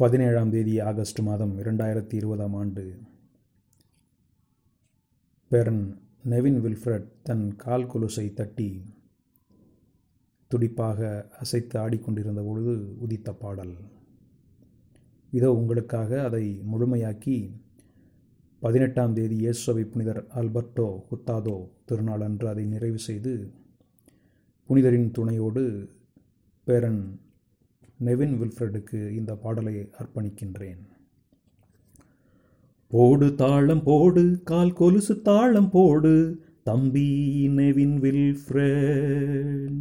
பதினேழாம் தேதி ஆகஸ்ட் மாதம் இரண்டாயிரத்தி இருபதாம் ஆண்டு. பேரன் நெவின் வில்ஃப்ரட் தன் கால் கொலுசை தட்டி துடிப்பாக அசைத்து ஆடிக்கொண்டிருந்த பொழுது உதித்த பாடல். இதோ உங்களுக்காக அதை முழுமையாக்கி பதினெட்டாம் தேதி இயேசுவை புனிதர் ஆல்பர்டோ குத்தாதோ திருநாள் அன்று அதை நிறைவு செய்து புனிதரின் துணையோடு பேரன் நெவின் வில்ஃப்ரெடுக்கு இந்த பாடலை அர்ப்பணிக்கின்றேன். போடு தாளம் போடு கால் கொலுசு தாளம் போடு தம்பி நெவின் வில்ஃப்ரெட்.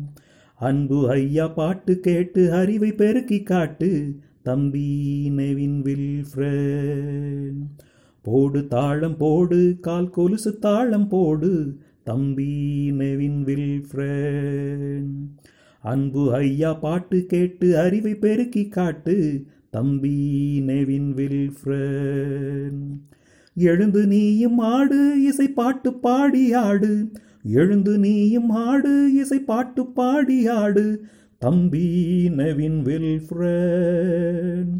அன்பு ஐயா பாட்டு கேட்டு அறிவை பெருக்கி காட்டு தம்பி நெவின் வில்ஃப்ரெட். போடு தாளம் போடு கால் கொலுசு தாளம் போடு தம்பி நெவின் வில்ஃப்ரெட். அன்பு ஐயா பாட்டு கேட்டு அறிவை பெருக்கி காட்டு தம்பி நெவின் வில்ஃப்ரெட் எழுந்து நீயும் ஆடு இசை பாட்டு பாடி ஆடு. எழுந்து நீயும் ஆடு இசை பாட்டு பாடி ஆடு தம்பி நெவின் வில்ஃப்ரெட்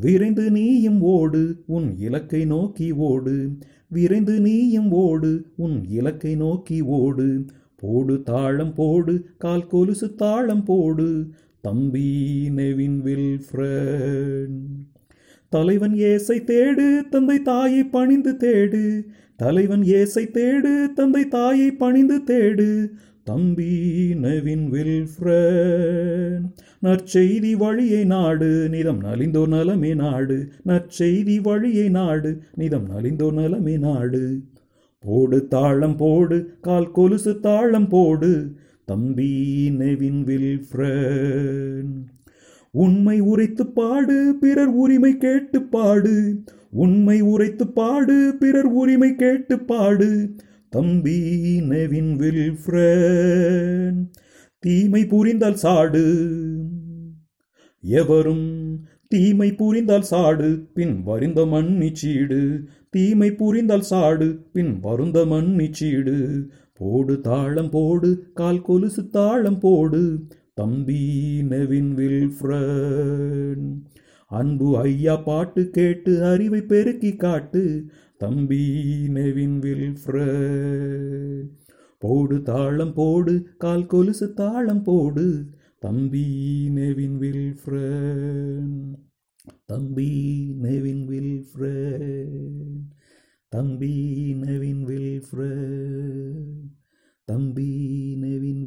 விரைந்து நீயும் ஓடு உன் இலக்கை நோக்கி ஓடு. விரைந்து நீயும் ஓடு உன் இலக்கை நோக்கி ஓடு. போடு தாழம் போடு கால் கொலுசு தாழம் போடு தம்பி நெவின் வில்ஃப்ரெட் தலைவன் ஏசை தேடு தந்தை தாயை பணிந்து தேடு. தலைவன் ஏசை தேடு தந்தை தாயை பணிந்து தேடு தம்பி நவின் வில்ஃப்ரெட் நற்செய்தி வழியை நாடு நிதம் நலிந்தோ நலமே நாடு. நற்செய்தி வழியை நாடு நிதம் நலிந்தோ நலமே நாடு. போடு தாளம் போடு கால் கொலுசு தாளம் போடு தம்பி நெவின் வில்ஃப்ரெட் உண்மை உரைத்து பாடு பிறர் உரிமை கேட்டு பாடு. உண்மை உரைத்து பாடு பிறர் உரிமை கேட்டு பாடு தம்பி நெவின் வில்ஃப்ரெட் தீமை புரிந்தால் சாடு எவரும் தீமை புரிந்தால் சாடு பின் வருந்த மன்னிச்சீடு தீமை புரிந்தால் சாடு பின் வருந்த மன்னிச்சீடு போடு தாளம் போடு கால் கொலுசு தாளம் போடு. தம்பி நெவின் வில்ஃப்ரெட் அன்பு ஐயா பாட்டு கேட்டு அறிவை பெருக்கி காட்டு. தம்பி நெவின் வில்ஃப்ரெட் போடு தாளம் போடு கால் கொலுசு தாளம் போடு. தம்பி நெவின் வில்ஃப்ரெட் தம்பி நெவின் வில்ஃப்ரேட் தம்பி நெவின் வில்ஃப்ரேட் தம்பி நெவின்